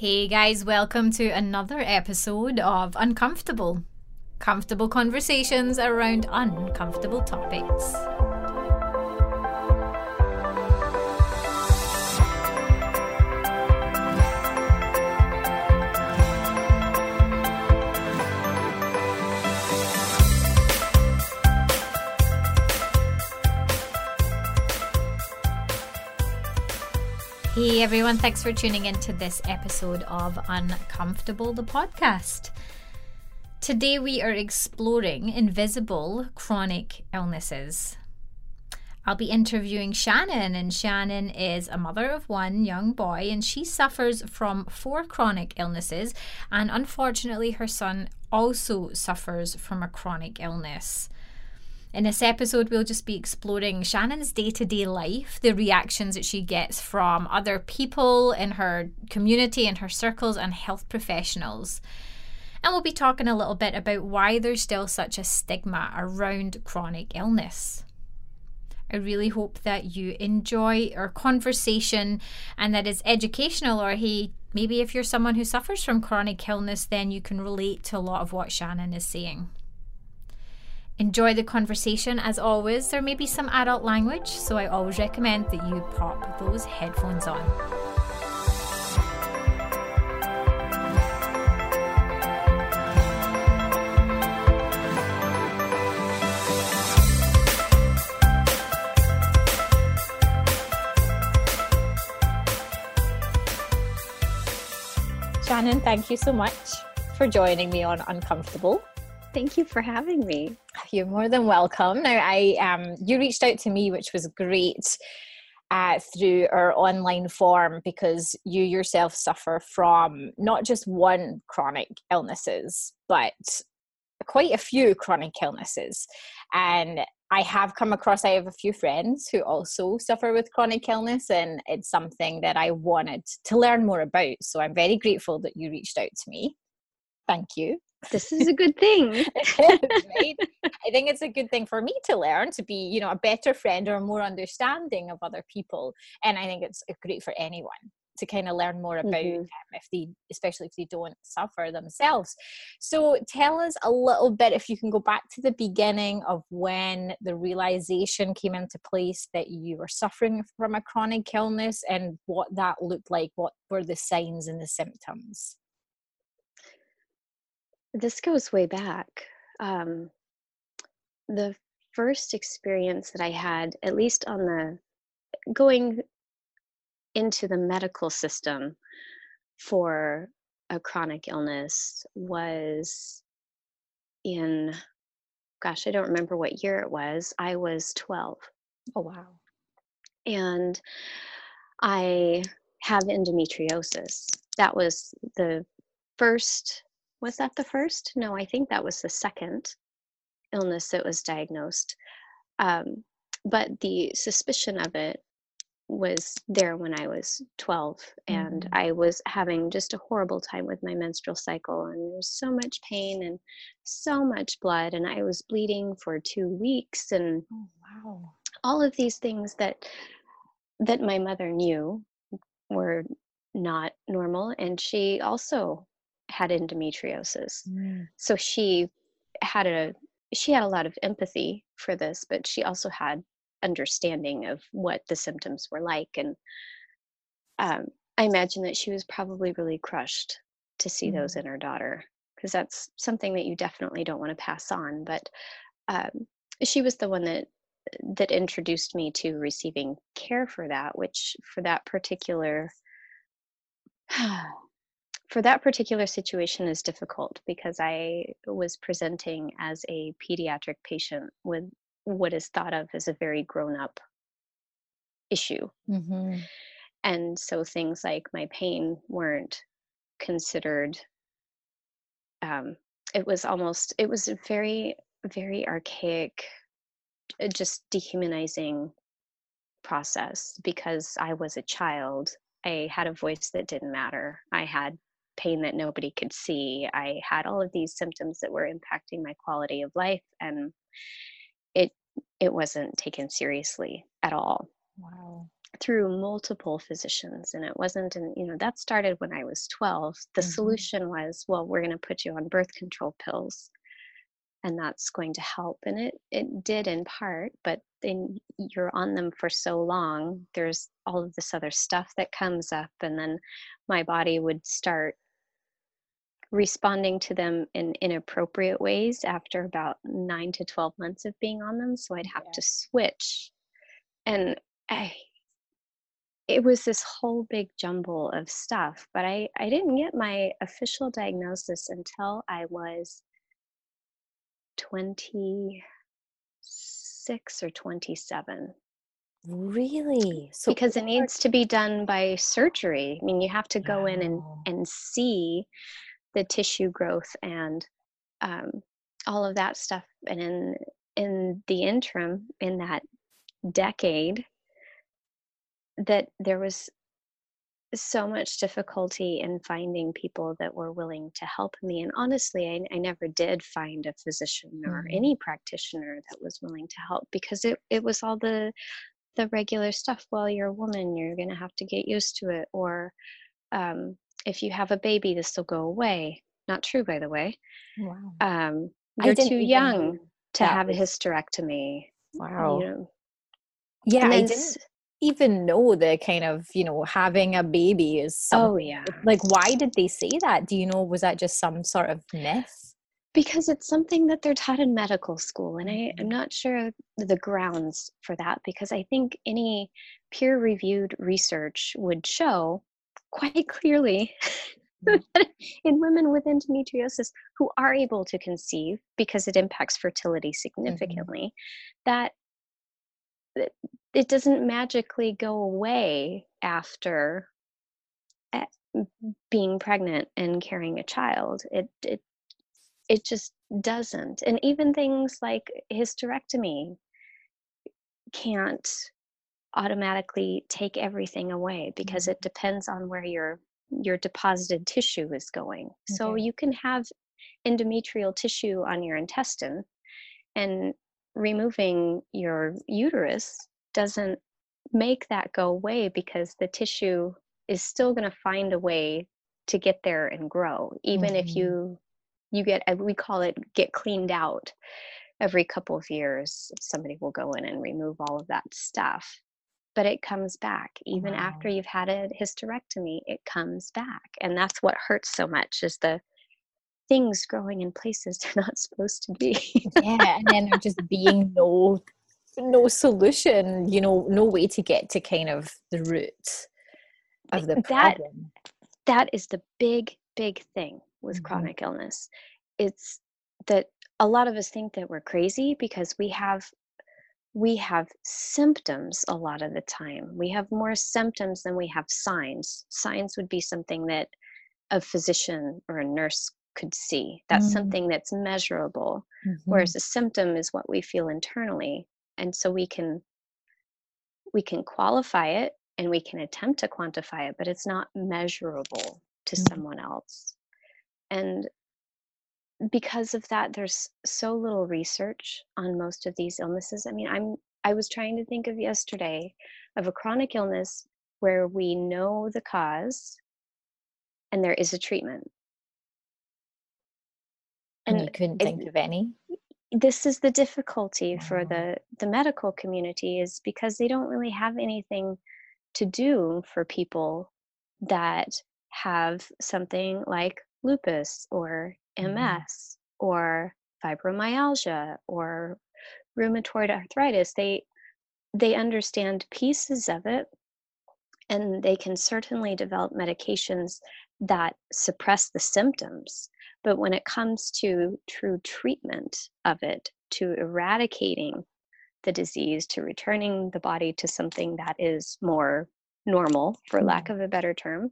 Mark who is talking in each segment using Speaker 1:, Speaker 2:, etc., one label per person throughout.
Speaker 1: Hey guys, welcome to another episode of Uncomfortable. Comfortable conversations around uncomfortable topics. Hey everyone, thanks for tuning in to this episode of Uncomfortable, the podcast. Today we are exploring invisible chronic illnesses. I'll be interviewing Shannon, and Shannon is a mother of one young boy, and she suffers from four chronic illnesses. And unfortunately, her son also suffers from a chronic illness. In this episode, we'll just be exploring Shannon's day to day life, the reactions that she gets from other people in her community and her circles, and health professionals. And we'll be talking a little bit about why there's still such a stigma around chronic illness. I really hope that you enjoy our conversation and that it's educational, or hey, maybe if you're someone who suffers from chronic illness, then you can relate to a lot of what Shannon is saying. Enjoy the conversation as always. There may be some adult language, so I always recommend that you pop those headphones on. Shannon, thank you so much for joining me on Uncomfortable.
Speaker 2: Thank you for having me.
Speaker 1: You're more than welcome. Now, I um, you reached out to me, which was great. Uh, through our online form because you yourself suffer from not just one chronic illnesses but quite a few chronic illnesses and i have come across i have a few friends who also suffer with chronic illness and it's something that i wanted to learn more about so i'm very grateful that you reached out to me thank you
Speaker 2: this is a good thing. right?
Speaker 1: I think it's a good thing for me to learn to be, you know, a better friend or more understanding of other people. And I think it's great for anyone to kind of learn more about mm-hmm. um, if they especially if they don't suffer themselves so tell us a little bit if you can go back to the beginning of when the realization came into place that you were suffering from a chronic illness and what that looked like what were the signs and the symptoms
Speaker 2: this goes way back. Um, the first experience that I had, at least on the going into the medical system for a chronic illness, was in, gosh, I don't remember what year it was. I was 12.
Speaker 1: Oh, wow.
Speaker 2: And I have endometriosis. That was the first was that the first? No, I think that was the second illness that was diagnosed. Um, but the suspicion of it was there when I was 12, and mm-hmm. I was having just a horrible time with my menstrual cycle, and there was so much pain and so much blood, and I was bleeding for two weeks, and
Speaker 1: oh, wow.
Speaker 2: all of these things that that my mother knew were not normal, and she also had endometriosis. Mm. So she had a she had a lot of empathy for this, but she also had understanding of what the symptoms were like. And um, I imagine that she was probably really crushed to see mm. those in her daughter because that's something that you definitely don't want to pass on. But um, she was the one that that introduced me to receiving care for that, which for that particular for that particular situation is difficult because I was presenting as a pediatric patient with what is thought of as a very grown up issue. Mm-hmm. And so things like my pain weren't considered, um, it was almost, it was a very, very archaic, uh, just dehumanizing process because I was a child. I had a voice that didn't matter. I had pain that nobody could see. I had all of these symptoms that were impacting my quality of life and it it wasn't taken seriously at all.
Speaker 1: Wow.
Speaker 2: through multiple physicians and it wasn't and you know that started when i was 12 the mm-hmm. solution was well we're going to put you on birth control pills and that's going to help and it it did in part but then you're on them for so long there's all of this other stuff that comes up and then my body would start responding to them in inappropriate ways after about 9 to 12 months of being on them so i'd have yeah. to switch and I, it was this whole big jumble of stuff but i i didn't get my official diagnosis until i was 26 or 27
Speaker 1: really
Speaker 2: so because it needs to be done by surgery i mean you have to go wow. in and and see the tissue growth and um, all of that stuff and in in the interim in that decade that there was so much difficulty in finding people that were willing to help me. And honestly, I, I never did find a physician or mm-hmm. any practitioner that was willing to help because it, it was all the the regular stuff. Well, you're a woman, you're going to have to get used to it. Or um, if you have a baby, this will go away. Not true, by the way. Wow. Um, you're too young to have was... a hysterectomy.
Speaker 1: Wow. You know? Yeah, I didn't even know the kind of you know having a baby is
Speaker 2: oh yeah
Speaker 1: like why did they say that do you know was that just some sort of myth
Speaker 2: because it's something that they're taught in medical school and I, i'm mm-hmm. not sure the grounds for that because i think any peer reviewed research would show quite clearly mm-hmm. in women with endometriosis who are able to conceive because it impacts fertility mm-hmm. significantly mm-hmm. that it doesn't magically go away after eh, being pregnant and carrying a child it it it just doesn't and even things like hysterectomy can't automatically take everything away because it mm-hmm. depends on where your your deposited tissue is going okay. so you can have endometrial tissue on your intestine and removing your uterus doesn't make that go away because the tissue is still going to find a way to get there and grow even mm-hmm. if you you get uh, we call it get cleaned out every couple of years somebody will go in and remove all of that stuff but it comes back even wow. after you've had a hysterectomy it comes back and that's what hurts so much is the things growing in places they're not supposed to be
Speaker 1: yeah and then there just being no no solution you know no way to get to kind of the root of the that, problem
Speaker 2: that is the big big thing with mm-hmm. chronic illness it's that a lot of us think that we're crazy because we have we have symptoms a lot of the time we have more symptoms than we have signs signs would be something that a physician or a nurse could see that's mm-hmm. something that's measurable mm-hmm. whereas a symptom is what we feel internally and so we can we can qualify it and we can attempt to quantify it but it's not measurable to mm-hmm. someone else and because of that there's so little research on most of these illnesses. I mean i'm i was trying to think of yesterday of a chronic illness where we know the cause and there is a treatment.
Speaker 1: And you couldn't think of any?
Speaker 2: this is the difficulty for oh. the the medical community is because they don't really have anything to do for people that have something like lupus or MS mm-hmm. or fibromyalgia or rheumatoid arthritis they they understand pieces of it and they can certainly develop medications that suppress the symptoms but when it comes to true treatment of it, to eradicating the disease, to returning the body to something that is more normal, for lack mm-hmm. of a better term,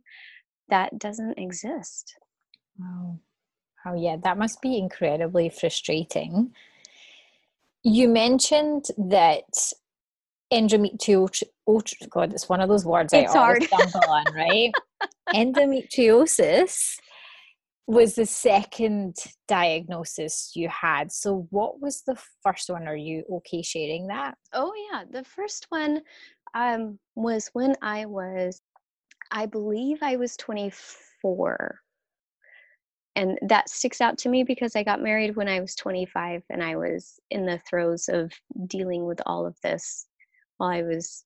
Speaker 2: that doesn't exist.
Speaker 1: Wow. Oh, yeah, that must be incredibly frustrating. You mentioned that endometriosis, oh, God, it's one of those words it's I always stumble on, right? Endometriosis was the second diagnosis you had. So, what was the first one? Are you okay sharing that?
Speaker 2: Oh, yeah. The first one, um, was when I was, I believe I was 24. And that sticks out to me because I got married when I was 25 and I was in the throes of dealing with all of this while I was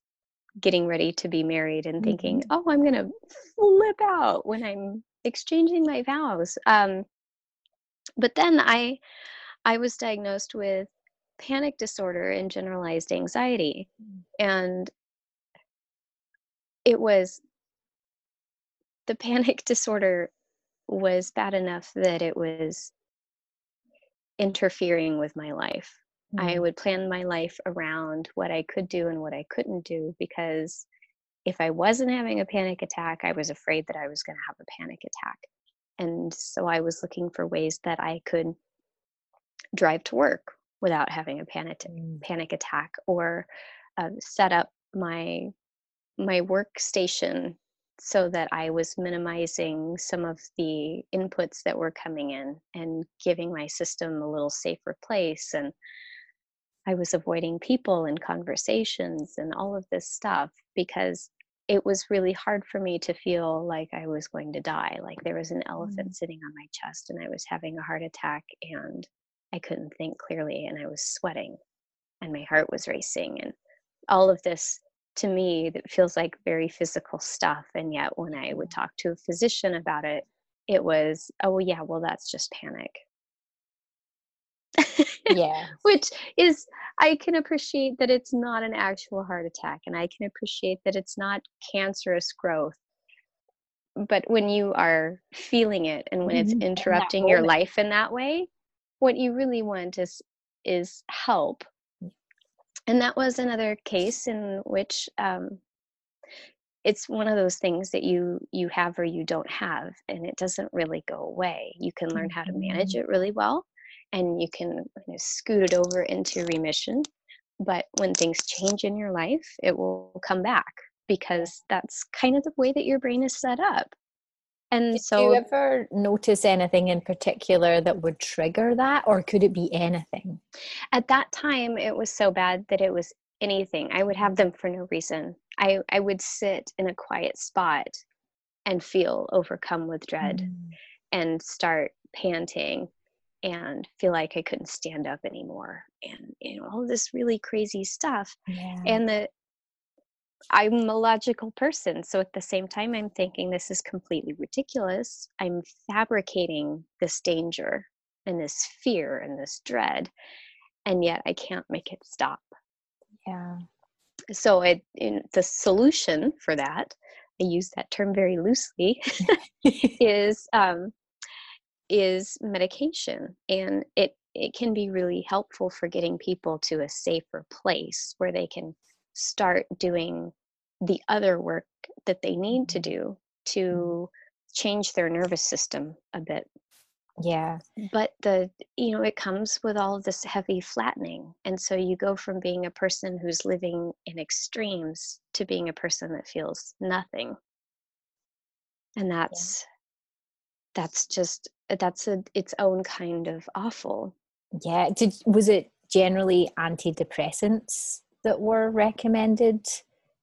Speaker 2: getting ready to be married and thinking, mm-hmm. oh, I'm going to flip out when I'm exchanging my vows. Um, but then I, I was diagnosed with panic disorder and generalized anxiety, mm. and it was the panic disorder was bad enough that it was interfering with my life. Mm-hmm. I would plan my life around what I could do and what I couldn't do because if I wasn't having a panic attack, I was afraid that I was going to have a panic attack. And so I was looking for ways that I could drive to work without having a panic mm. panic attack or uh, set up my my workstation so that I was minimizing some of the inputs that were coming in and giving my system a little safer place and I was avoiding people and conversations and all of this stuff because it was really hard for me to feel like I was going to die. Like there was an elephant mm. sitting on my chest and I was having a heart attack and I couldn't think clearly and I was sweating and my heart was racing and all of this to me that feels like very physical stuff and yet when I would talk to a physician about it it was oh yeah well that's just panic.
Speaker 1: Yeah.
Speaker 2: Which is i can appreciate that it's not an actual heart attack and i can appreciate that it's not cancerous growth but when you are feeling it and when it's mm-hmm. interrupting your life in that way what you really want is is help and that was another case in which um, it's one of those things that you you have or you don't have and it doesn't really go away you can learn how to manage mm-hmm. it really well and you can you know, scoot it over into remission. But when things change in your life, it will come back because that's kind of the way that your brain is set up. And
Speaker 1: Did
Speaker 2: so,
Speaker 1: you ever notice anything in particular that would trigger that, or could it be anything?
Speaker 2: At that time, it was so bad that it was anything. I would have them for no reason. I, I would sit in a quiet spot and feel overcome with dread mm. and start panting and feel like I couldn't stand up anymore and you know all this really crazy stuff yeah. and the I'm a logical person so at the same time I'm thinking this is completely ridiculous. I'm fabricating this danger and this fear and this dread and yet I can't make it stop.
Speaker 1: Yeah.
Speaker 2: So it in the solution for that I use that term very loosely is um, is medication and it it can be really helpful for getting people to a safer place where they can start doing the other work that they need to mm-hmm. do mm-hmm. to change their nervous system a bit
Speaker 1: yeah
Speaker 2: but the you know it comes with all this heavy flattening and so you go from being a person who's living in extremes to being a person that feels nothing and that's yeah. that's just that's a its own kind of awful
Speaker 1: yeah did was it generally antidepressants that were recommended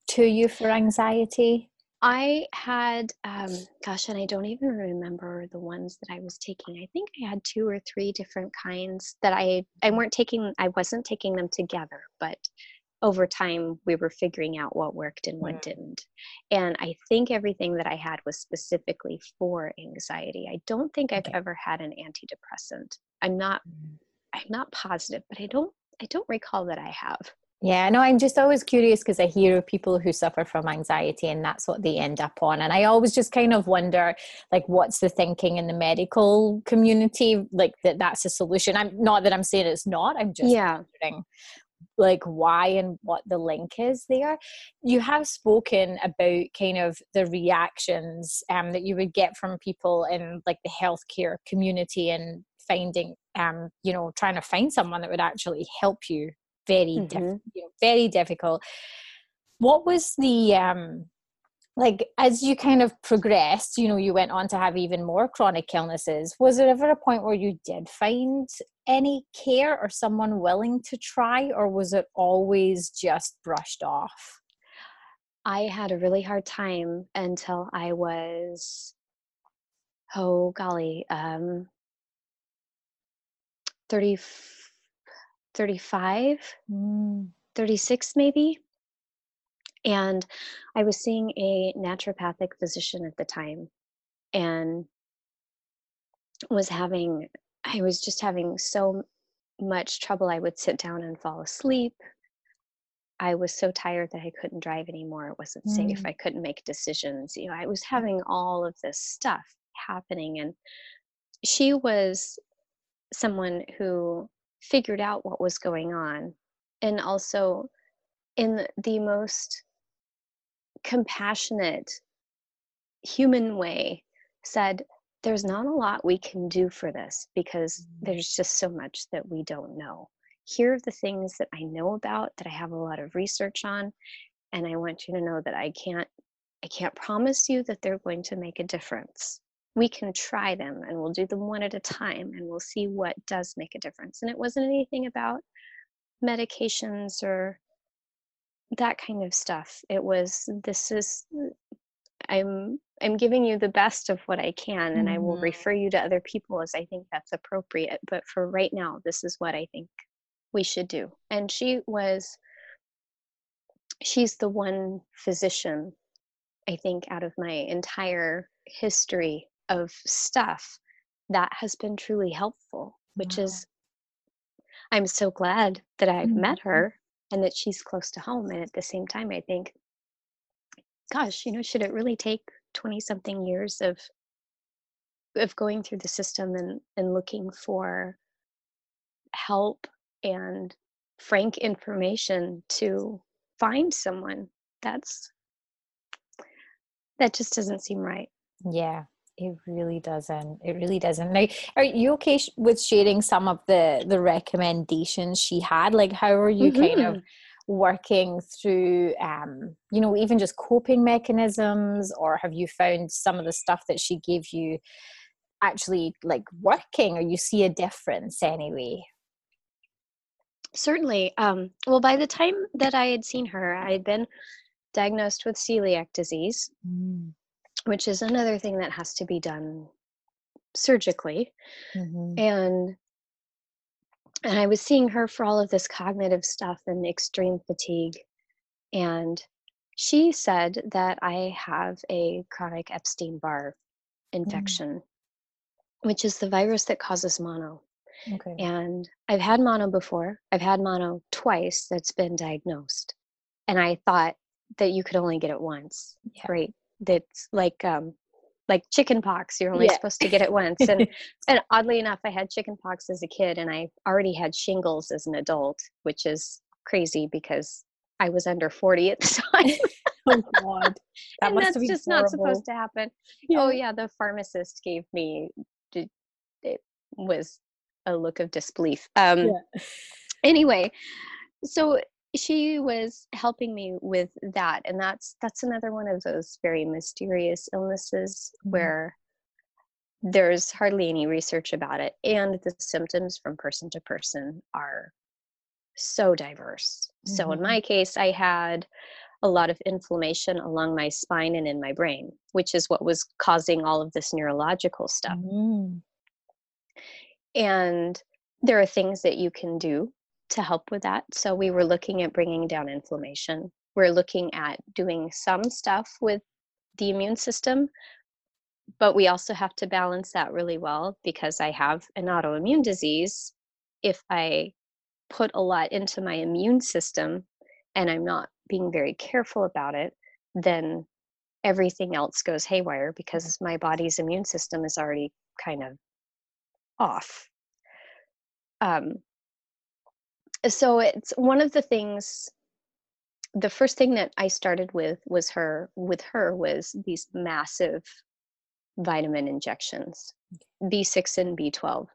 Speaker 1: to you for anxiety?
Speaker 2: I had um gosh and i don't even remember the ones that i was taking. I think i had two or three different kinds that i i weren't taking i wasn't taking them together but over time we were figuring out what worked and what didn't. And i think everything that i had was specifically for anxiety. I don't think i've okay. ever had an antidepressant. I'm not mm. i'm not positive but i don't i don't recall that i have
Speaker 1: yeah, no, I'm just always curious because I hear of people who suffer from anxiety and that's what they end up on. And I always just kind of wonder, like, what's the thinking in the medical community? Like, that that's a solution. I'm not that I'm saying it's not, I'm just yeah. wondering like why and what the link is there you have spoken about kind of the reactions um, that you would get from people in like the healthcare community and finding um, you know trying to find someone that would actually help you very mm-hmm. diff- you know, very difficult what was the um like as you kind of progressed you know you went on to have even more chronic illnesses was there ever a point where you did find any care or someone willing to try or was it always just brushed off
Speaker 2: I had a really hard time until I was, oh golly, um, 30, 35,
Speaker 1: Mm.
Speaker 2: 36 maybe. And I was seeing a naturopathic physician at the time and was having, I was just having so much trouble. I would sit down and fall asleep. I was so tired that I couldn't drive anymore. It wasn't safe.
Speaker 1: Mm.
Speaker 2: I couldn't make decisions. You know, I was having all of this stuff happening. And she was someone who figured out what was going on. And also in the most compassionate human way said there's not a lot we can do for this because
Speaker 1: Mm.
Speaker 2: there's just so much that we don't know. Here are the things that i know about that i have a lot of research on and i want you to know that i can't i can't promise you that they're going to make a difference we can try them and we'll do them one at a time and we'll see what does make a difference. And it wasn't anything about medications or that kind of stuff. It was this is i'm i'm giving you the best of what i can and i will
Speaker 1: Mhm.
Speaker 2: refer you to other people as i think that's appropriate but for right now this is what i think we should do. And she was she's the one physician i think out of my entire history of stuff that has been truly helpful which
Speaker 1: Wow.
Speaker 2: is i'm so glad that i've met
Speaker 1: Mhm.
Speaker 2: her and that she's close to home and at the same time i think gosh you know should it really take 20 something years of of going through the system and and looking for help and frank information to find someone that's that just doesn't seem right
Speaker 1: Yeah, it really doesn't. It really doesn't. Now, are you okay sh- with sharing some of the the recommendations she had? Like, how are you kind of
Speaker 2: Mhm.
Speaker 1: working through, um, you know, even just coping mechanisms, or have you found some of the stuff that she gave you actually like working, or you see a difference anyway?
Speaker 2: certainly um well by the time that i had seen her i had been diagnosed with celiac disease which is another thing that has to be done surgically
Speaker 1: Mm-hmm.
Speaker 2: and and i was seeing her for all of this cognitive stuff and extreme fatigue and she said that i have a chronic epstein-barr infection which is the virus that causes mono
Speaker 1: Okay.
Speaker 2: and i've had mono before i've had mono twice that's been diagnosed and i thought that you could only get it once
Speaker 1: Yeah.
Speaker 2: right that's like um like chicken pox you're only
Speaker 1: Yeah.
Speaker 2: supposed to get it once. And and oddly enough i had chicken pox as a kid and i already had shingles as an adult which is crazy because i was under 40 at the time.
Speaker 1: Oh God, that
Speaker 2: and
Speaker 1: must
Speaker 2: that's just not supposed to happen. Oh yeah. the pharmacist gave me it was a look of disbelief. Um
Speaker 1: Yeah.
Speaker 2: anyway so she was helping me with that and that's that's another one of those very mysterious illnesses
Speaker 1: Mhm.
Speaker 2: where there's hardly any research about it and the symptoms from person to person are so diverse so in
Speaker 1: Mhm.
Speaker 2: my case i had a lot of inflammation along my spine and in my brain which is what was causing all of this neurological stuff
Speaker 1: Mm.
Speaker 2: and there are things that you can do to help with that so we were looking at bringing down inflammation. We're looking at doing some stuff with the immune system but we also have to balance that really well because i have an autoimmune disease. If i put a lot into my immune system and i'm not being very careful about it then everything else goes haywire because my body's immune system is already kind of off. Um, so it's one of the things the first thing that i started with was her with her was these massive vitamin injections b6 and b12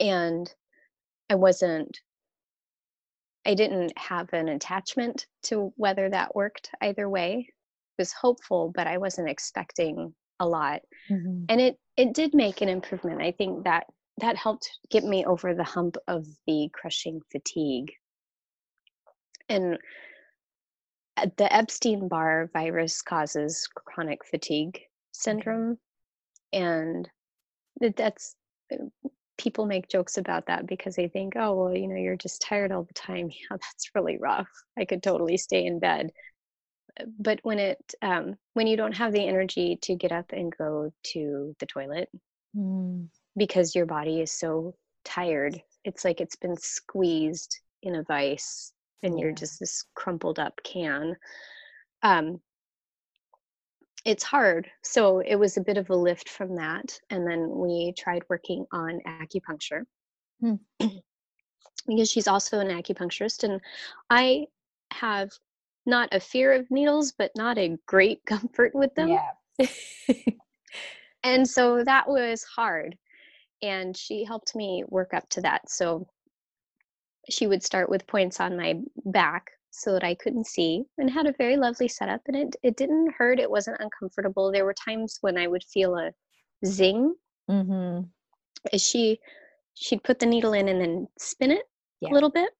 Speaker 2: and i wasn't i didn't have an attachment to whether that worked either way. I was hopeful but i wasn't expecting a lot.
Speaker 1: Mhm.
Speaker 2: and it it did make an improvement. I think that that helped get me over the hump of the crushing fatigue and the Epstein Barr virus causes chronic fatigue syndrome, and that's uh, people make jokes about that because they think, oh, well, you know, you're just tired all the time. Yeah, that's really rough. I could totally stay in bed. Uh, but when it, um, when you don't have the energy to get up and go to the toilet mm. Because your body is so tired, it's like it's been squeezed in a vice and you're just this crumpled up can. Um, it's hard. So it was a bit of a lift from that. And then we tried working on acupuncture hmm. because she's also an acupuncturist. And I have not a fear of needles, but not a great comfort with them. Yeah. and so that was hard. And she helped me work up to that. So she would start with points on my back so that I couldn't see and had a very lovely setup and it it didn't hurt it wasn't uncomfortable there were times when I would feel a zing mm-hmm. she she'd put the needle in and then spin it yeah. a little bit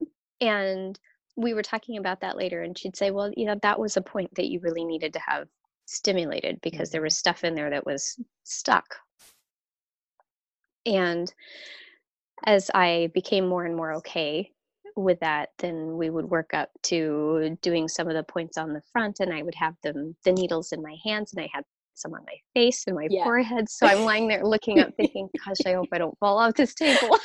Speaker 2: and we were talking about that later and she'd say well you know that was a point that you really needed to have stimulated because mm-hmm. there was stuff in there that was stuck and as I became more and more okay with that, then we would work up to doing some of the points on the front, and I would have them the needles in my hands, and I had some on my face and my yeah. forehead. So I'm lying there looking up, thinking, "Gosh, I hope I don't fall off this table."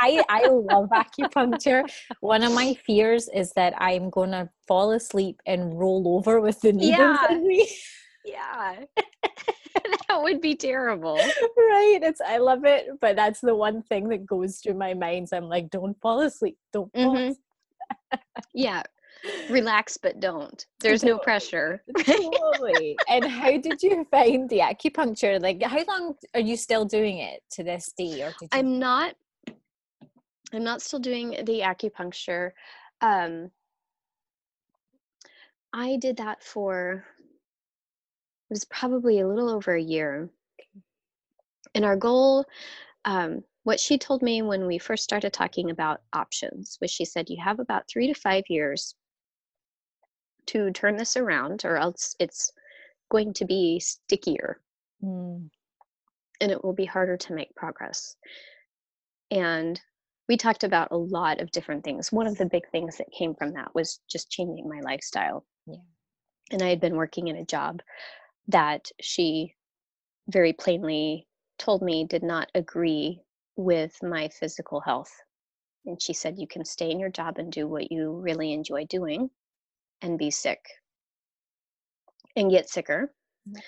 Speaker 1: I I love acupuncture. One of my fears is that I'm gonna fall asleep and roll over with the needles
Speaker 2: yeah.
Speaker 1: in me.
Speaker 2: Yeah. that would be terrible.
Speaker 1: Right. It's I love it, but that's the one thing that goes through my mind. So I'm like, don't fall asleep. Don't fall mm-hmm. asleep.
Speaker 2: yeah. Relax but don't. There's no pressure.
Speaker 1: totally. And how did you find the acupuncture? Like how long are you still doing it to this day or
Speaker 2: you- I'm not I'm not still doing the acupuncture. Um I did that for was probably a little over a year. And our goal, um, what she told me when we first started talking about options was she said, You have about three to five years to turn this around, or else it's going to be stickier mm. and it will be harder to make progress. And we talked about a lot of different things. One of the big things that came from that was just changing my lifestyle. Yeah. And I had been working in a job that she very plainly told me did not agree with my physical health. And she said, You can stay in your job and do what you really enjoy doing and be sick and get sicker. Mm-hmm.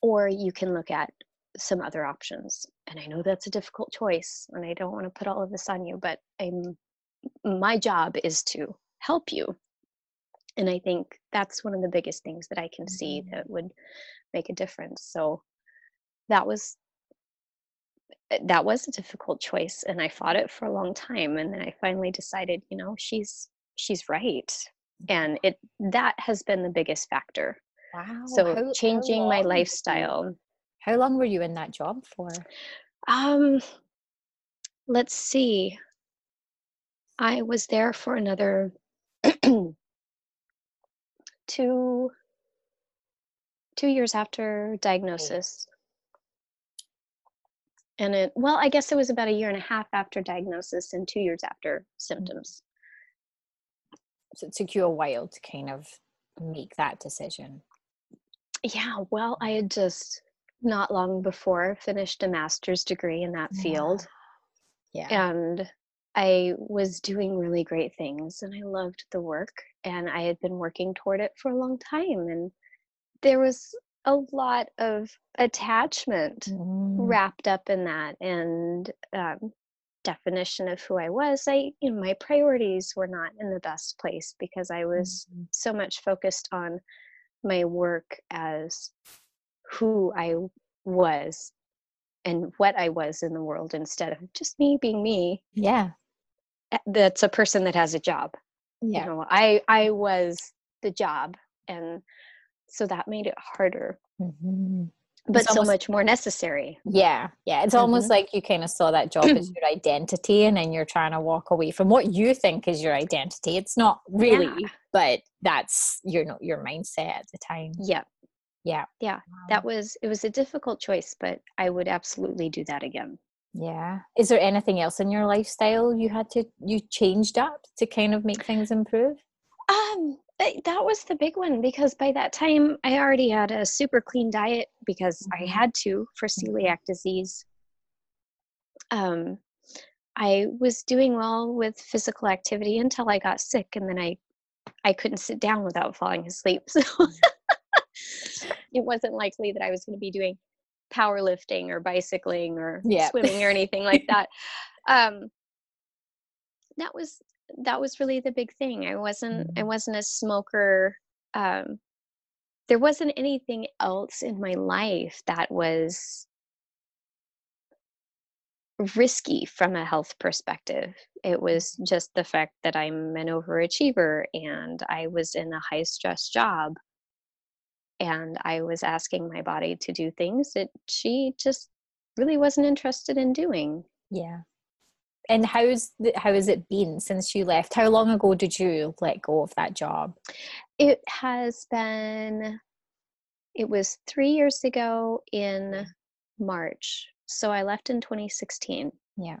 Speaker 2: Or you can look at some other options. And I know that's a difficult choice, and I don't want to put all of this on you, but I'm, my job is to help you. And I think that's one of the biggest things that I can mm-hmm. see that would make a difference so that was eh, that was a difficult choice and i fought it for a long time and then i finally decided you know she's she's right and it that has been the biggest factor. Wow so how, changing how my lifestyle
Speaker 1: how long were you in that job for?
Speaker 2: Um let's see. I was there for another two two years after diagnosis. And it, well, I guess it was about a year and a half after diagnosis and two years after mm-hmm. symptoms.
Speaker 1: So it took you a while to kind of make that decision.
Speaker 2: Yeah, well, I had just not long before finished a master's degree in that field. Yeah. And I was doing really great things and I loved the work and I had been working toward it for a long time and there was a lot of attachment mm. wrapped up in that and um, definition of who I was. I, you know, my priorities were not in the best place because I was mm. so much focused on my work as who I was and what I was in the world instead of just me being me.
Speaker 1: Yeah.
Speaker 2: That's a person that has a job. Yeah. You know, I I was the job and so that made it harder. Mm-hmm. but so much more necessary.
Speaker 1: Yeah, yeah. It's mm-hmm. almost like you kind of saw that job as your identity, and then you're trying to walk away from what you think is your identity. It's not really, yeah. but that's your your mindset at the time.
Speaker 2: Yeah,
Speaker 1: yeah,
Speaker 2: yeah. Wow. That was it was a difficult choice, but I would absolutely do that again.
Speaker 1: Yeah. Is there anything else in your lifestyle you had to you changed up to kind of make things improve?
Speaker 2: Um, that was the big one because by that time I already had a super clean diet because I mm-hmm. had to for mm-hmm. celiac disease. Um, I was doing well with physical activity until I got sick, and then I I couldn't sit down without falling asleep. So mm. it wasn't likely that I was going to be doing powerlifting or bicycling or yeah. swimming or anything like that. Um, that was that was really the big thing. I wasn't I mm-hmm. wasn't a smoker. Um, there wasn't anything else in my life that was risky from a health perspective. It was mm-hmm. just the fact that I'm an overachiever and I was in a high stress job and I was asking my body to do things that she just really wasn't interested in doing.
Speaker 1: Yeah. And how's the, how has it been since you left? How long ago did you let go of that job?
Speaker 2: It has been it was three years ago in march. So i left in 2016
Speaker 1: yeah.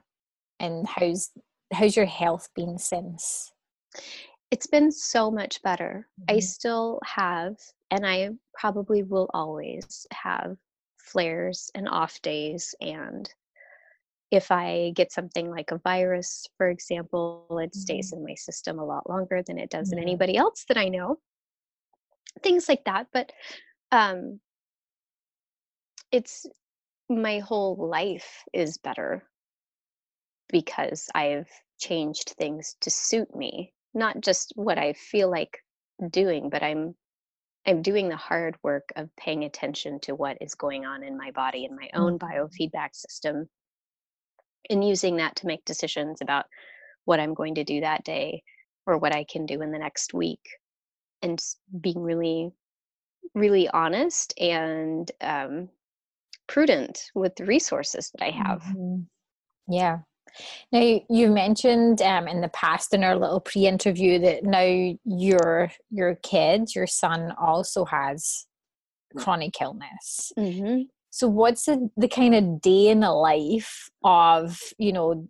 Speaker 1: And how's how's your health been since
Speaker 2: it's been so much better mm-hmm. i still have and i probably will always have flares and off days and if I get something like a virus, for example, it stays mm-hmm. in my system a lot longer than it does in anybody else that I know. Things like that. But um, it's my whole life is better because I've changed things to suit me, not just what I feel like doing, but I'm I'm doing the hard work of paying attention to what is going on in my body and my own mm-hmm. biofeedback system and using that to make decisions about what I'm going to do that day or what I can do in the next week and being really really honest and um, prudent with the resources that I have.
Speaker 1: Mm-hmm. Yeah. Now you mentioned um, in the past in our little pre-interview that now your your kid, your son, also has chronic illness. Mm-hmm. So what's the, the kind of day in the life of, you know,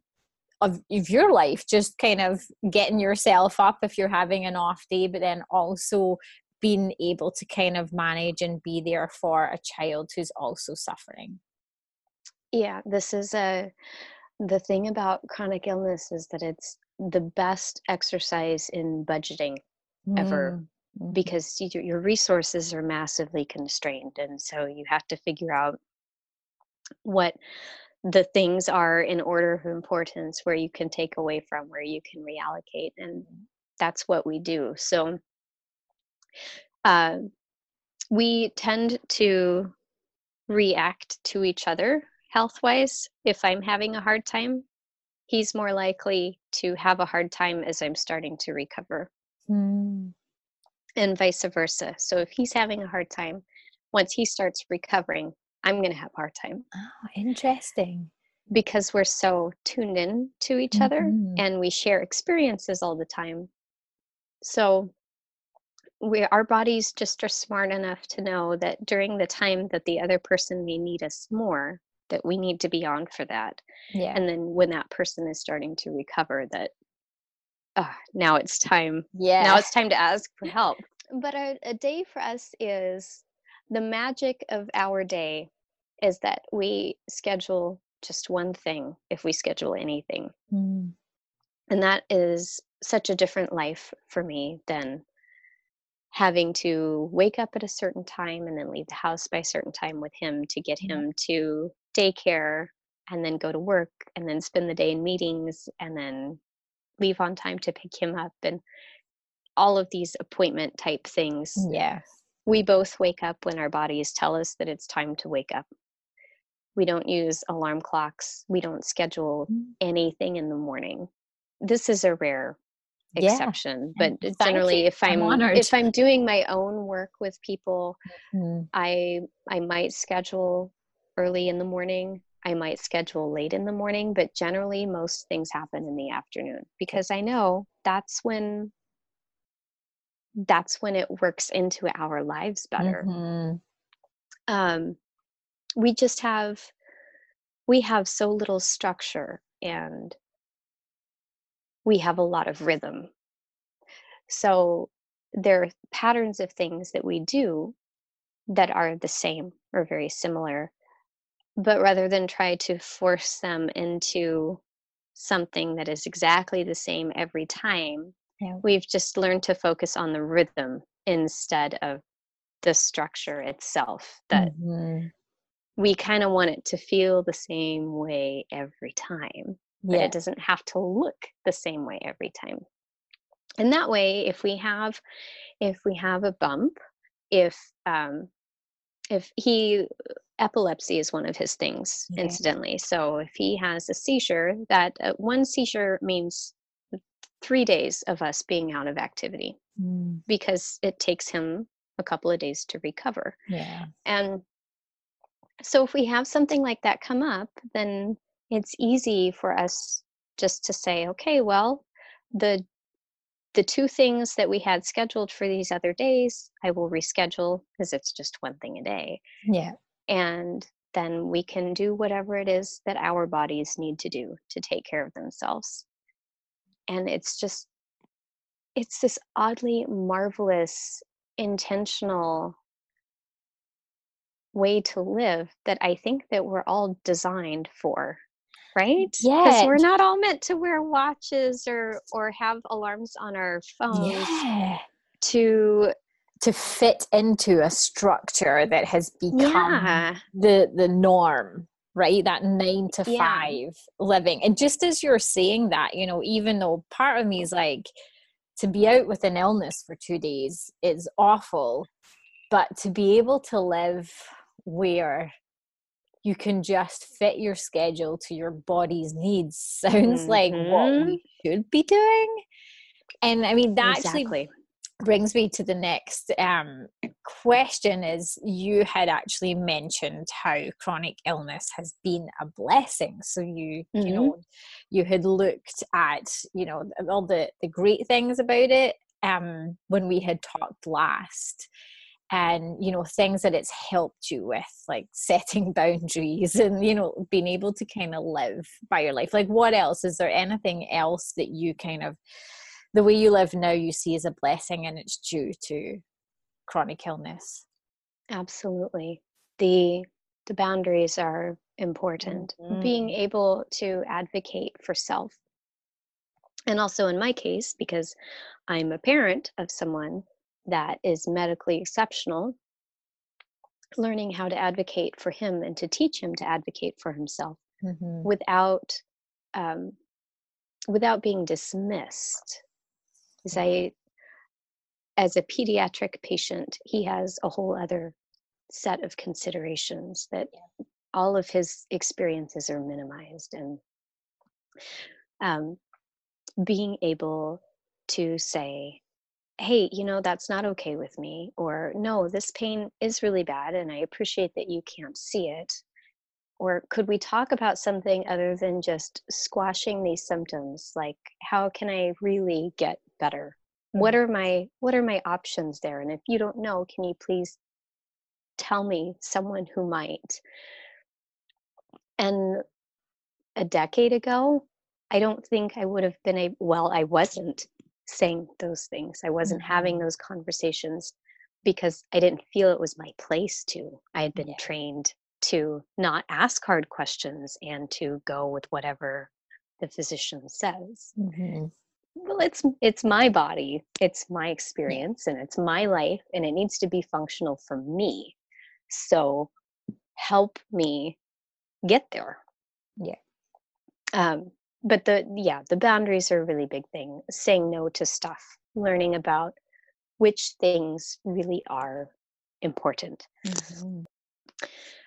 Speaker 1: of, of your life, just kind of getting yourself up if you're having an off day, but then also being able to kind of manage and be there for a child who's also suffering.
Speaker 2: Yeah, this is a the thing about chronic illness is that it's the best exercise in budgeting ever. Mm mm-hmm. because you, your resources are massively constrained and so you have to figure out what the things are in order of importance where you can take away from where you can reallocate and that's what we do so uh, we tend to react to each other health wise if i'm having a hard time he's more likely to have a hard time as i'm starting to recover mm and vice versa. So if he's having a hard time, once he starts recovering, I'm going to have a hard time.
Speaker 1: Oh, interesting.
Speaker 2: Because we're so tuned in to each mm-hmm. other and we share experiences all the time. So we our bodies just are smart enough to know that during the time that the other person may need us more, that we need to be on for that. Yeah. And then when that person is starting to recover, that uh, now it's time. Yeah. Now it's time to ask for help. But a, a day for us is the magic of our day is that we schedule just one thing if we schedule anything. Mm. And that is such a different life for me than having to wake up at a certain time and then leave the house by a certain time with him to get him to daycare and then go to work and then spend the day in meetings and then leave on time to pick him up and all of these appointment type things.
Speaker 1: Yeah.
Speaker 2: We both wake up when our bodies tell us that it's time to wake up. We don't use alarm clocks. We don't schedule mm. anything in the morning. This is a rare exception
Speaker 1: yeah.
Speaker 2: but generally if i'm,
Speaker 1: I'm
Speaker 2: if i'm doing my own work with people
Speaker 1: mm-hmm.
Speaker 2: i i might schedule early in the morning i might schedule late in the morning but generally most things happen in the afternoon because i know that's when that's when it works into our lives better
Speaker 1: mm-hmm.
Speaker 2: um we just have we have so little structure and we have a lot of rhythm. So there are patterns of things that we do that are the same or very similar. But rather than try to force them into something that is exactly the same every time,
Speaker 1: yeah.
Speaker 2: we've just learned to focus on the rhythm instead of the structure itself that
Speaker 1: mm-hmm.
Speaker 2: we kind of want it to feel the same way every time but
Speaker 1: yeah.
Speaker 2: it doesn't have to look the same way every time and that way if we have if we have a bump if um if he epilepsy is one of his things incidentally. So if he has a seizure that uh, one seizure means three days of us being out of activity
Speaker 1: Mm,
Speaker 2: because it takes him a couple of days to recover.
Speaker 1: Yeah.
Speaker 2: and so if we have something like that come up then it's easy for us just to say okay well the the two things that we had scheduled for these other days i will reschedule because it's just one thing a day.
Speaker 1: Yeah.
Speaker 2: And then we can do whatever it is that our bodies need to do to take care of themselves. And it's just it's this oddly marvelous intentional way to live that i think that we're all designed for right? Because we're not all meant to wear watches or or have alarms on our phones
Speaker 1: Yeah.
Speaker 2: to
Speaker 1: To fit into a structure that has become
Speaker 2: yeah.
Speaker 1: the the norm right? That nine to
Speaker 2: Yeah.
Speaker 1: five living. And just as you're saying that you know even though part of me is like to be out with an illness for two days is awful but to be able to live where you can just fit your schedule to your body's needs sounds like what mm-hmm. we should be doing. And i mean that actually
Speaker 2: exactly
Speaker 1: brings me to the next um, question is you had actually mentioned how chronic illness has been a blessing. So you you
Speaker 2: Mhm.
Speaker 1: know you had looked at you know all the the great things about it um when we had talked last and you know things that it's helped you with like setting boundaries and you know being able to kind of live by your life. Like what else? Is there anything else that you kind of the way you live now you see as a blessing and it's due to chronic illness.
Speaker 2: Absolutely. The the boundaries are important. Being
Speaker 1: Mhm.
Speaker 2: able to advocate for self. And also in my case because i'm a parent of someone that is medically exceptional learning how to advocate for him and to teach him to advocate for himself
Speaker 1: Mhm.
Speaker 2: without um, without being dismissed as a pediatric patient he has a whole other set of considerations that all of his experiences are minimized and um, being able to say hey you know that's not okay with me or no this pain is really bad and i appreciate that you can't see it or could we talk about something other than just squashing these symptoms? Like how can i really get better. What are my what are my options there? And if you don't know can you please tell me someone who might? And a decade ago i don't think i would have been a well i wasn't saying those things. I wasn't having those conversations because i didn't feel it was my place to. I had been
Speaker 1: Yeah.
Speaker 2: trained to not ask hard questions and to go with whatever the physician says.
Speaker 1: Mhm.
Speaker 2: Well it's it's my body it's my experience and it's my life and it needs to be functional for me. So help me get there.
Speaker 1: Yeah.
Speaker 2: um but the yeah the boundaries are a really big thing saying no to stuff learning about which things really are important.
Speaker 1: Mhm.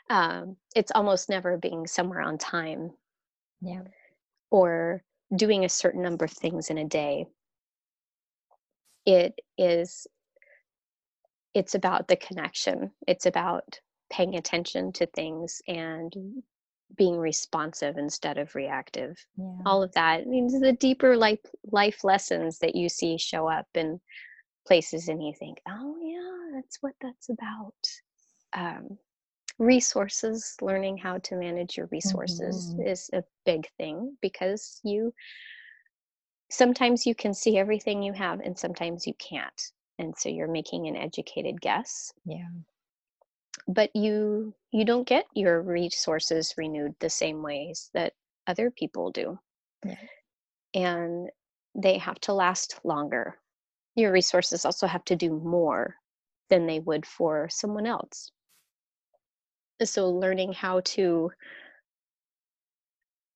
Speaker 2: um it's almost never being somewhere on time
Speaker 1: yeah.
Speaker 2: or doing a certain number of things in a day. It is it's about the connection. It's about paying attention to things and being responsive instead of reactive.
Speaker 1: Yeah.
Speaker 2: all of that I mean, the deeper life life lessons that you see show up in places and you think oh yeah that's what that's about. Um, resources learning how to manage your resources
Speaker 1: Mhm.
Speaker 2: is a big thing because you sometimes you can see everything you have and sometimes you can't and so you're making an educated guess
Speaker 1: Yeah.
Speaker 2: but you you don't get your resources renewed the same ways that other people do
Speaker 1: Yeah.
Speaker 2: and they have to last longer your resources also have to do more than they would for someone else so learning how to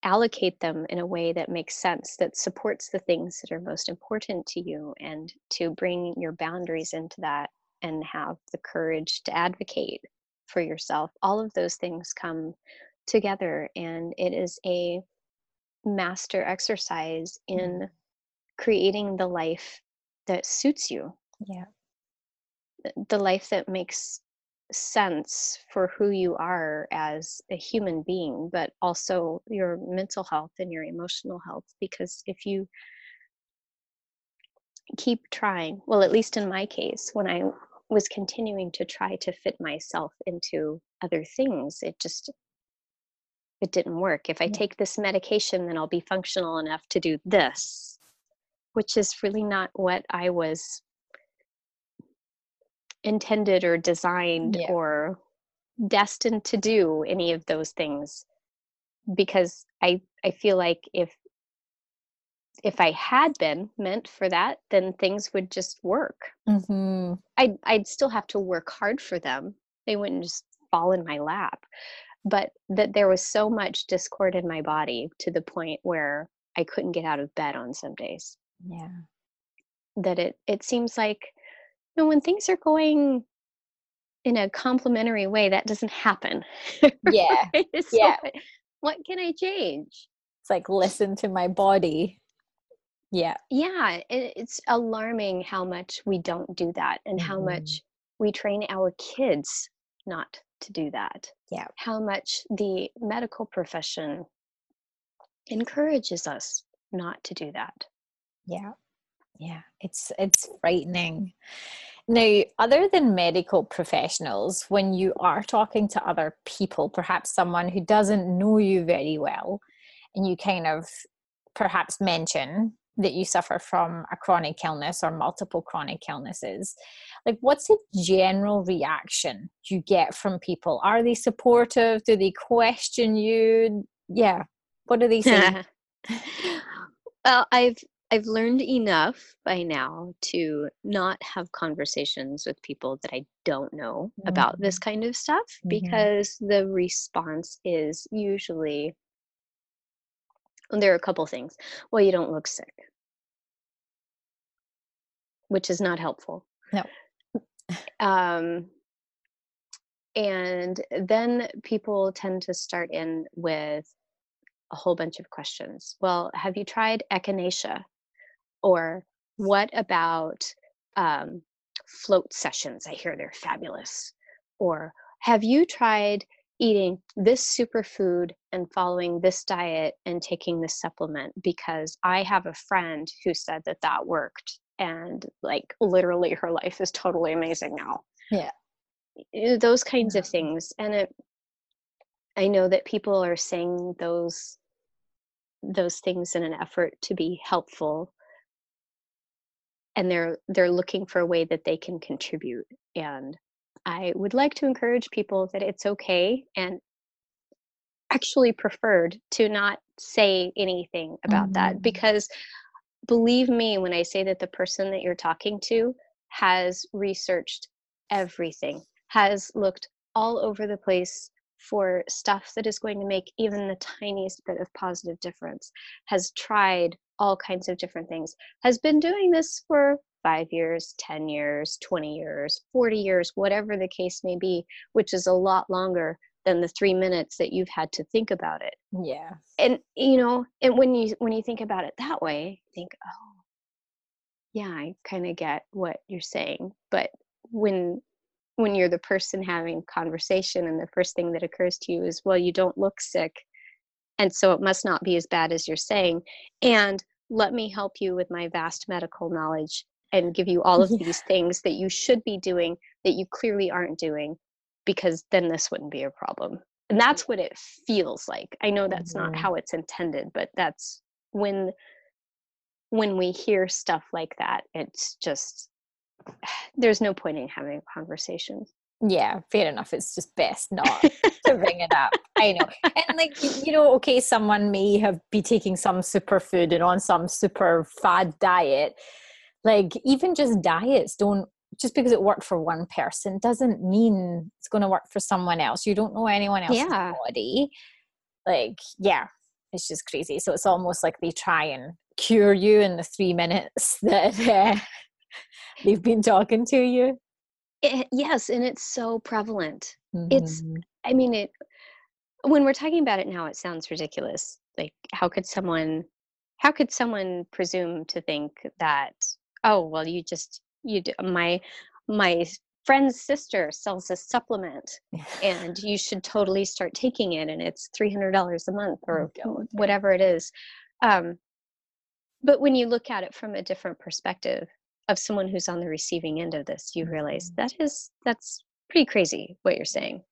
Speaker 2: allocate them in a way that makes sense that supports the things that are most important to you and to bring your boundaries into that and have the courage to advocate for yourself. All of those things come together and it is a master exercise mm-hmm. in creating the life that suits you.
Speaker 1: Yeah.
Speaker 2: the life that makes sense for who you are as a human being, but also your mental health and your emotional health. Because if you keep trying, well, at least in my case, when I was continuing to try to fit myself into other things, it just it didn't work. If I take this medication, then I'll be functional enough to do this, which is really not what I was intended or designed
Speaker 1: Yeah.
Speaker 2: or destined to do any of those things because i i feel like if if i had been meant for that then things would just work
Speaker 1: Mm-hmm.
Speaker 2: i'd i'd still have to work hard for them they wouldn't just fall in my lap but that there was so much discord in my body to the point where i couldn't get out of bed on some days
Speaker 1: Yeah.
Speaker 2: that it it seems like know when things are going in a complementary way that doesn't happen
Speaker 1: Yeah.
Speaker 2: right? So
Speaker 1: Yeah.
Speaker 2: what- what can i change
Speaker 1: It's like listen to my body. Yeah.
Speaker 2: yeah it, it's alarming how much we don't do that and how
Speaker 1: Mhm.
Speaker 2: much we train our kids not to do that
Speaker 1: Yeah.
Speaker 2: how much the medical profession encourages us not to do that
Speaker 1: Yeah. Yeah. It's it's frightening. Now, other than medical professionals, when you are talking to other people, perhaps someone who doesn't know you very well, and you kind of perhaps mention that you suffer from a chronic illness or multiple chronic illnesses, like what's the general reaction you get from people? Are they supportive? Do they question you? Yeah. What do they say?
Speaker 2: well i've i've learned enough by now to not have conversations with people that i don't know about this kind of stuff
Speaker 1: Mhm.
Speaker 2: because the response is usually there are a couple things well you don't look sick which is not helpful
Speaker 1: No.
Speaker 2: um and then people tend to start in with a whole bunch of questions. Well, have you tried echinacea? Or what about um, float sessions? I hear they're fabulous. Or have you tried eating this superfood and following this diet and taking this supplement? Because I have a friend who said that that worked. And like literally her life is totally amazing now.
Speaker 1: Yeah.
Speaker 2: Those kinds of things. And it, I know that people are saying those those things in an effort to be helpful and they're they're looking for a way that they can contribute and i would like to encourage people that it's okay and actually preferred to not say anything about that
Speaker 1: Mhm.
Speaker 2: because believe me when i say that the person that you're talking to has researched everything has looked all over the place for stuff that is going to make even the tiniest bit of positive difference has tried all kinds of different things has been doing this for 5 years 10 years 20 years 40 years whatever the case may be which is a lot longer than the 3 minutes that you've had to think about it
Speaker 1: Yeah.
Speaker 2: and you know and when you when you think about it that way think oh yeah, I kind of get what you're saying. But when when you're the person having conversation and the first thing that occurs to you is, well, you don't look sick. And so it must not be as bad as you're saying. And let me help you with my vast medical knowledge and give you all of yeah. these things that you should be doing that you clearly aren't doing because then this wouldn't be a problem and that's what it feels like i know that's mm-hmm. not how it's intended but that's when when we hear stuff like that it's just there's no point in having a conversation
Speaker 1: yeah fair enough it's just best not to bring it up i know and like you know okay someone may have be taking some superfood and on some super fad diet like even just diets don't just because it worked for one person doesn't mean it's going to work for someone else. You don't know anyone else's yeah. body. Like, yeah, it's just crazy. So it's almost like they try and cure you in the three minutes that uh, they've been talking to you.
Speaker 2: It, eh, yes, and it's so prevalent. Mm-hmm. It's, I mean, it. When we're talking about it now, it sounds ridiculous. Like, how could someone, how could someone presume to think that? Oh, well, you just you do, my my friend's sister sells a supplement and you should totally start taking it and it's $300 a month or whatever it is um, but when you look at it from a different perspective of someone who's on the receiving end of this you realize mm-hmm. that is that's pretty crazy what you're saying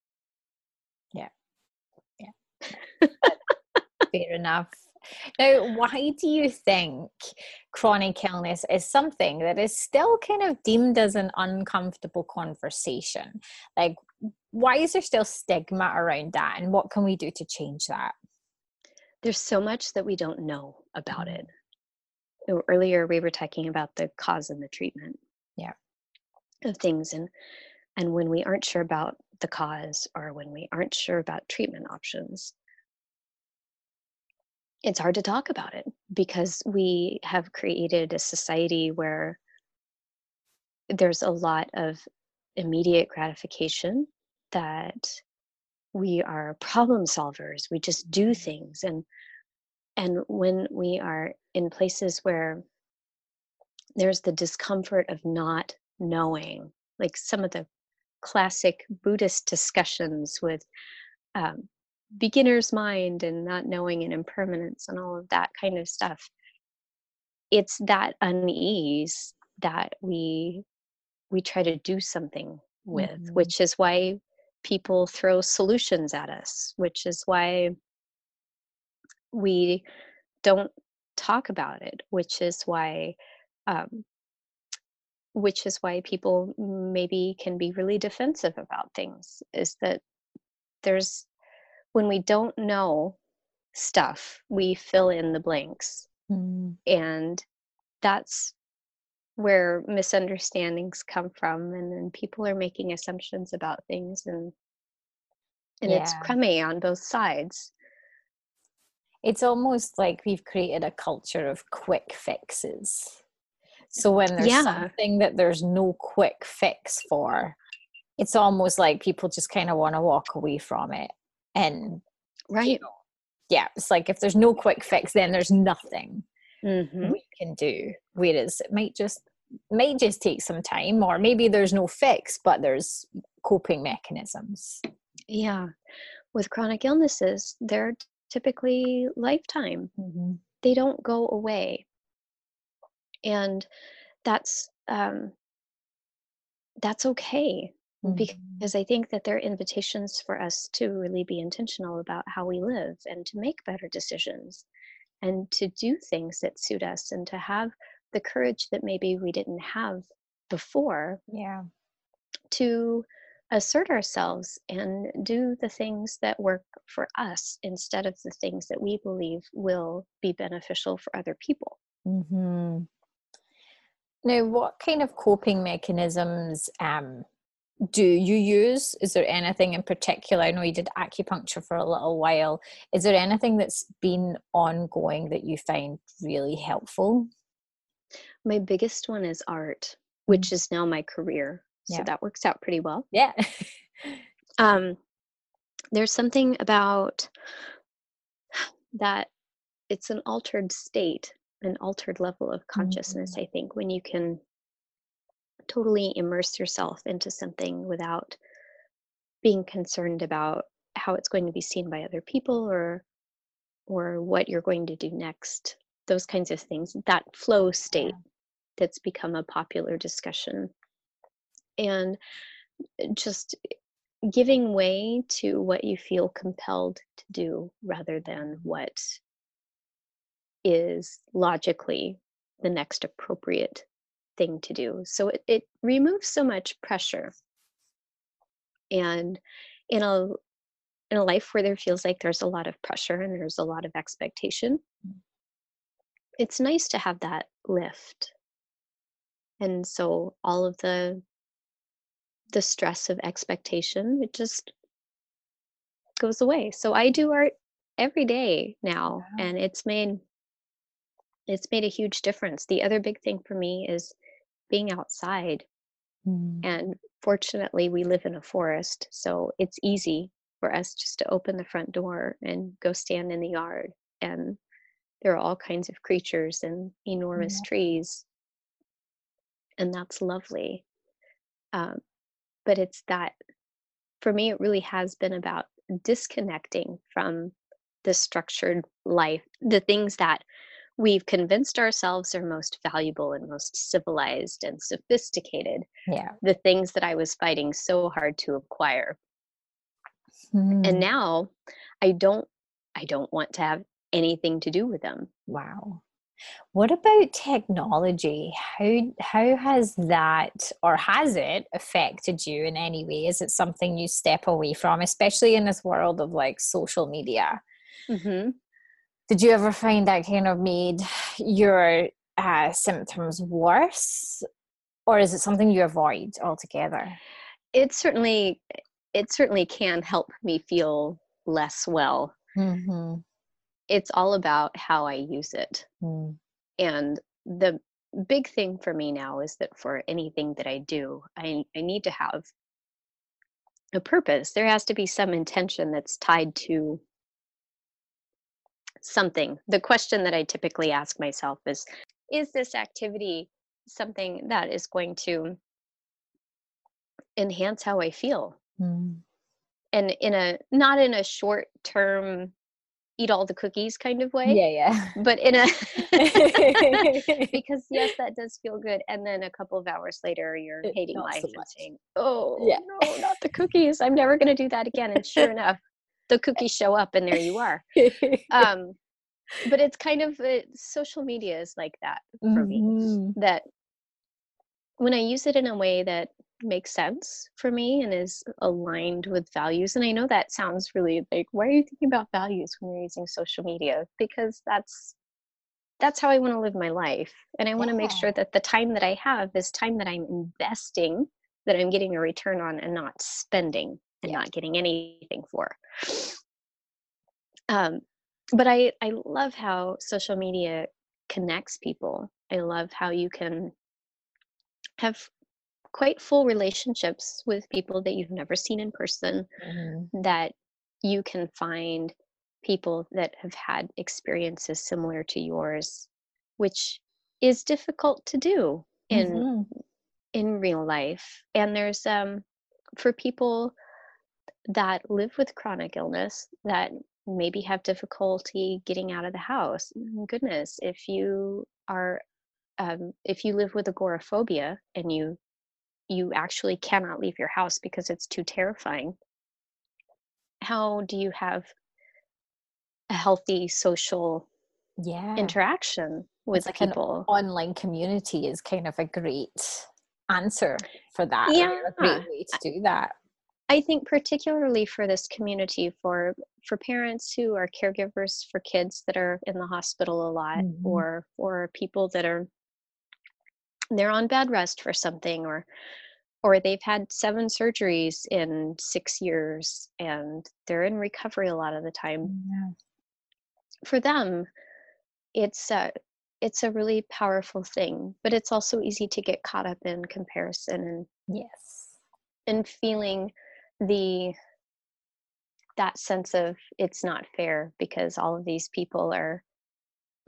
Speaker 1: yeah yeah fair enough now, why do you think chronic illness is something that is still kind of deemed as an uncomfortable conversation? Like, why is there still stigma around that, and what can we do to change that?
Speaker 2: There's so much that we don't know about it. Earlier, we were talking about the cause and the treatment.
Speaker 1: Yeah.
Speaker 2: Of things, and and when we aren't sure about the cause, or when we aren't sure about treatment options, it's hard to talk about it because we have created a society where there's a lot of immediate gratification that we are problem solvers we just do mm-hmm. things and and when we are in places where there's the discomfort of not knowing like some of the classic buddhist discussions with um, beginner's mind and not knowing and impermanence and all of that kind of stuff it's that unease that we we try to do something with mm-hmm. which is why people throw solutions at us which is why we don't talk about it which is why um, which is why people maybe can be really defensive about things is that there's when we don't know stuff, we fill in the blanks. Mm. And that's where misunderstandings come from and then people are making assumptions about things and and yeah. it's crummy on both sides
Speaker 1: it's almost like we've created a culture of quick fixes. So when there's yeah. something that there's no quick fix for it's almost like people just kind of want to walk away from it and
Speaker 2: right. you know,
Speaker 1: yeah it's like if there's no quick fix then there's nothing mm-hmm. we can do. Whereas it might just might just take some time or maybe there's no fix but there's coping mechanisms.
Speaker 2: Yeah. With chronic illnesses they're typically lifetime mm-hmm. they don't go away and that's um that's okay mm-hmm. because I think that they're invitations for us to really be intentional about how we live and to make better decisions and to do things that suit us and to have the courage that maybe we didn't have before.
Speaker 1: Yeah.
Speaker 2: To assert ourselves and do the things that work for us instead of the things that we believe will be beneficial for other people.
Speaker 1: Mm-hmm. Now, what kind of coping mechanisms um, do you use? Is there anything in particular? I know you did acupuncture for a little while. Is there anything that's been ongoing that you find really helpful?
Speaker 2: My biggest one is art, which mm. is now my career. So yeah. that works out pretty well.
Speaker 1: Yeah.
Speaker 2: um, there's something about that it's an altered state an altered level of consciousness mm-hmm. i think when you can totally immerse yourself into something without being concerned about how it's going to be seen by other people or or what you're going to do next those kinds of things that flow state that's become a popular discussion and uh, just giving way to what you feel compelled to do rather than what is logically the next appropriate thing to do. So it, it removes so much pressure. And in a in a life where there feels like there's a lot of pressure and there's a lot of expectation, it's nice to have that lift. And so all of the the stress of expectation, it just goes away. So I do art every day now wow. and it's made it's made a huge difference. The other big thing for me is being outside. Mm. And fortunately, we live in a forest, so it's easy for us just to open the front door and go stand in the yard. And there are all kinds of creatures and enormous yeah. trees. And that's lovely. Um, but it's that, for me, it really has been about disconnecting from the structured life, the things that we've convinced ourselves are most valuable and most civilized and sophisticated.
Speaker 1: Yeah.
Speaker 2: The things that I was fighting so hard to acquire. Mm. And now I don't I don't want to have anything to do with them.
Speaker 1: Wow. What about technology? How how has that or has it affected you in any way? Is it something you step away from, especially in this world of like social media? Mm-hmm did you ever find that kind of made your uh, symptoms worse or is it something you avoid altogether
Speaker 2: it certainly it certainly can help me feel less well mm-hmm. It's all about how i use it mm. and the big thing for me now is that for anything that i do i, I need to have a purpose there has to be some intention that's tied to something. The question that I typically ask myself is Is this activity something that is going to enhance how I feel? Mm. And in a not in a short term eat all the cookies kind of way.
Speaker 1: Yeah, yeah.
Speaker 2: But in a because yes, that does feel good. And then a couple of hours later you're it, hating life so and saying, Oh yeah. no, not the cookies. I'm never gonna do that again. And sure enough, the cookies show up and there you are um, but it's kind of it, social media is like that for mm-hmm. me that when i use it in a way that makes sense for me and is aligned with values and i know that sounds really like why are you thinking about values when you're using social media because that's that's how i want to live my life and i want to make sure that the time that i have is time that i'm investing that i'm getting a return on and not spending and yeah. not getting anything for. Um, but I, I love how social media connects people. I love how you can have quite full relationships with people that you've never seen in person, mm-hmm. that you can find people that have had experiences similar to yours, which is difficult to do in mm-hmm. in real life. And there's um for people that live with chronic illness that maybe have difficulty getting out of the house goodness if you are um, if you live with agoraphobia and you you actually cannot leave your house because it's too terrifying. How do you have a healthy social
Speaker 1: yeah.
Speaker 2: interaction with like people?
Speaker 1: online community is kind of a great answer for that yeah a great way to do that.
Speaker 2: I think particularly for this community, for for parents who are caregivers for kids that are in the hospital a lot, mm-hmm. or or people that are they're on bed rest for something, or or they've had seven surgeries in six years and they're in recovery a lot of the time. Mm, yeah. For them, it's a it's a really powerful thing, but it's also easy to get caught up in comparison and
Speaker 1: yes,
Speaker 2: and feeling the that sense of it's not fair because all of these people are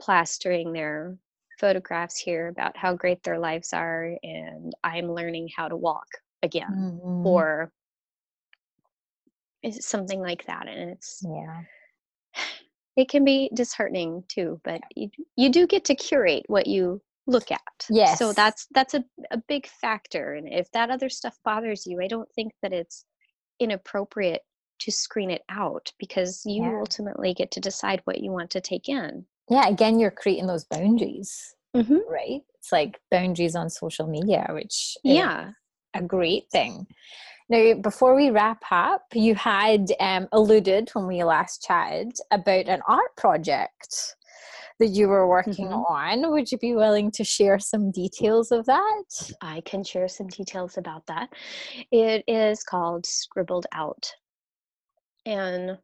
Speaker 2: plastering their photographs here about how great their lives are and i'm learning how to walk again mm-hmm. or is something like that and it's
Speaker 1: yeah
Speaker 2: it can be disheartening too but you, you do get to curate what you look at
Speaker 1: yes
Speaker 2: so that's that's a, a big factor and if that other stuff bothers you i don't think that it's inappropriate to screen it out because you yeah. ultimately get to decide what you want to take in
Speaker 1: yeah again you're creating those boundaries mm-hmm. right? It's like boundaries on social media which
Speaker 2: yeah.
Speaker 1: a great thing. Now before we wrap up you had um, alluded when we last chatted about an art project that you were working mm-hmm. on. Would you be willing to share some details of that?
Speaker 2: I can share some details about that. It is called scribbled out. And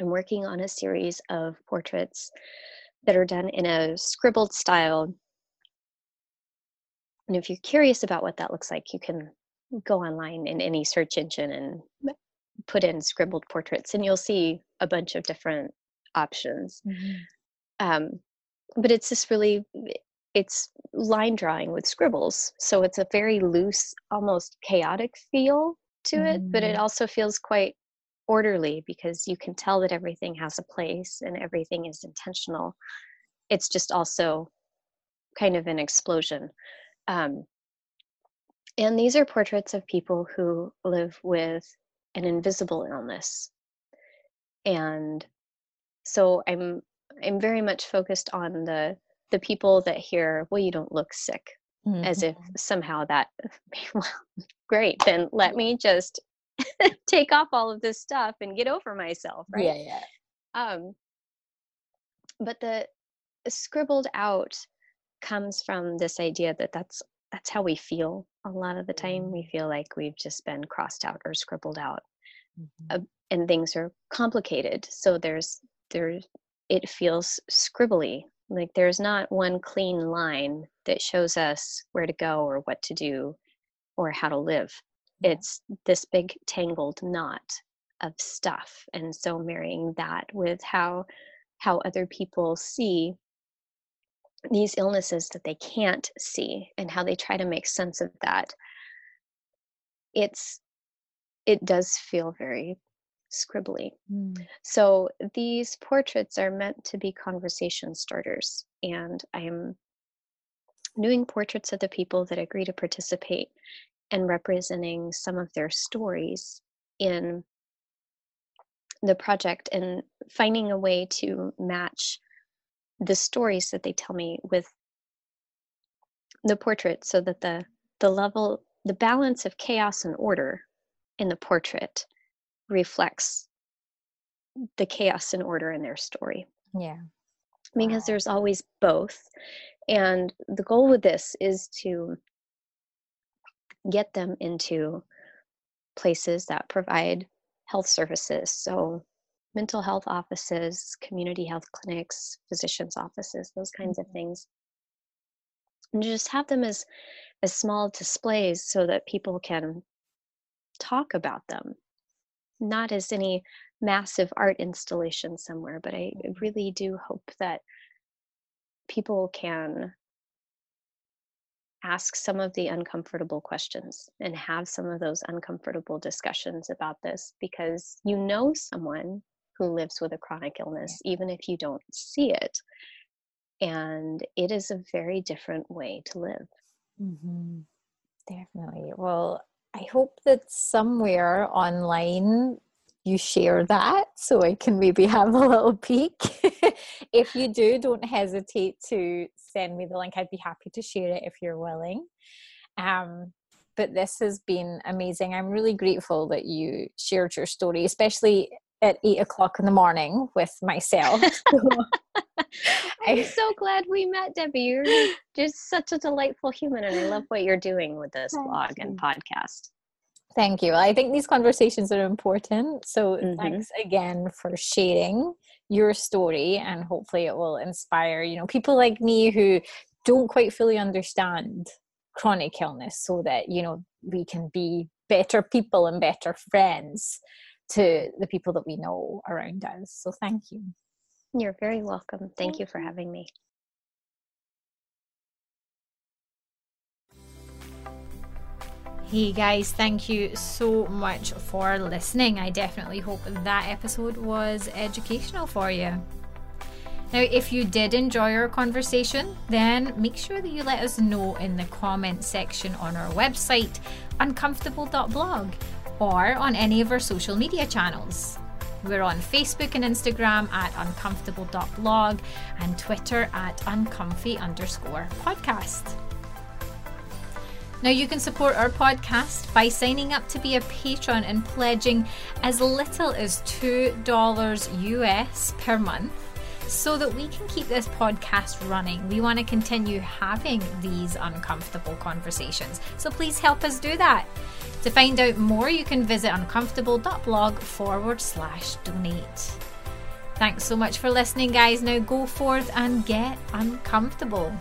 Speaker 2: I'm working on a series of portraits that are done in a scribbled style. And if you're curious about what that looks like, you can go online in any search engine and put in scribbled portraits, and you'll see a bunch of different options. Mm-hmm. Um, but it's just really it's line drawing with scribbles so it's a very loose almost chaotic feel to it mm-hmm. but it mm-hmm. also feels quite orderly because you can tell that everything has a place and everything is intentional. It's just also kind of an explosion. Um, and these are portraits of people who live with an invisible illness. And so I'm I'm very much focused on the the people that hear, well, you don't look sick, mm-hmm. as if mm-hmm. somehow that well, great, then let me just take off all of this stuff and get over myself right?
Speaker 1: Yeah yeah.
Speaker 2: Um but the scribbled out comes from this idea that that's that's how we feel a lot of the time. We mm. feel like we've just been crossed out or scribbled out. Mm-hmm. uh, and things are complicated. So there's there's it feels scribbly. Like there's not one clean line that shows us where to go or what to do or how to live it's this big tangled knot of stuff and so marrying that with how how other people see these illnesses that they can't see and how they try to make sense of that it's it does feel very scribbly mm. so these portraits are meant to be conversation starters and i'm doing portraits of the people that agree to participate and representing some of their stories in the project and finding a way to match the stories that they tell me with the portrait so that the the level the balance of chaos and order in the portrait reflects the chaos and order in their story
Speaker 1: yeah
Speaker 2: because wow. there's always both and the goal with this is to get them into places that provide health services. So, mental health offices, community health clinics, physicians' offices, those kinds of mm-hmm. things. And just have them as, as small displays so that people can talk about them, not as any massive art installation somewhere, but I mm-hmm. really do hope that people can ask some of the uncomfortable questions and have some of those uncomfortable discussions about this because you know someone who lives with a chronic illness, even if you don't see it. And it is a very different way to live.
Speaker 1: Mm-hmm. Definitely. Well, I hope that somewhere online you share that so I can maybe have a little peek. if you do, don't hesitate to send me the link. I'd be happy to share it if you're willing. Um, but this has been amazing. I'm really grateful that you shared your story, especially at eight o'clock in the morning with myself.
Speaker 2: I'm so glad we met, Debbie. You're just such a delightful human, and I love what you're doing with this blog and podcast.
Speaker 1: Thank you. I think these conversations are important. So mm-hmm. thanks again for sharing your story and hopefully it will inspire, you know, people like me who don't quite fully understand chronic illness so that, you know, we can be better people and better friends to the people that we know around us. So thank you.
Speaker 2: You're very welcome. Thank you for having me.
Speaker 1: Hey guys, thank you so much for listening. I definitely hope that episode was educational for you. Now, if you did enjoy our conversation, then make sure that you let us know in the comment section on our website, uncomfortable.blog, or on any of our social media channels. We're on Facebook and Instagram at uncomfortable.blog and Twitter at uncomfy underscore podcast. Now, you can support our podcast by signing up to be a patron and pledging as little as $2 US per month so that we can keep this podcast running. We want to continue having these uncomfortable conversations. So please help us do that. To find out more, you can visit uncomfortable.blog forward slash donate. Thanks so much for listening, guys. Now go forth and get uncomfortable.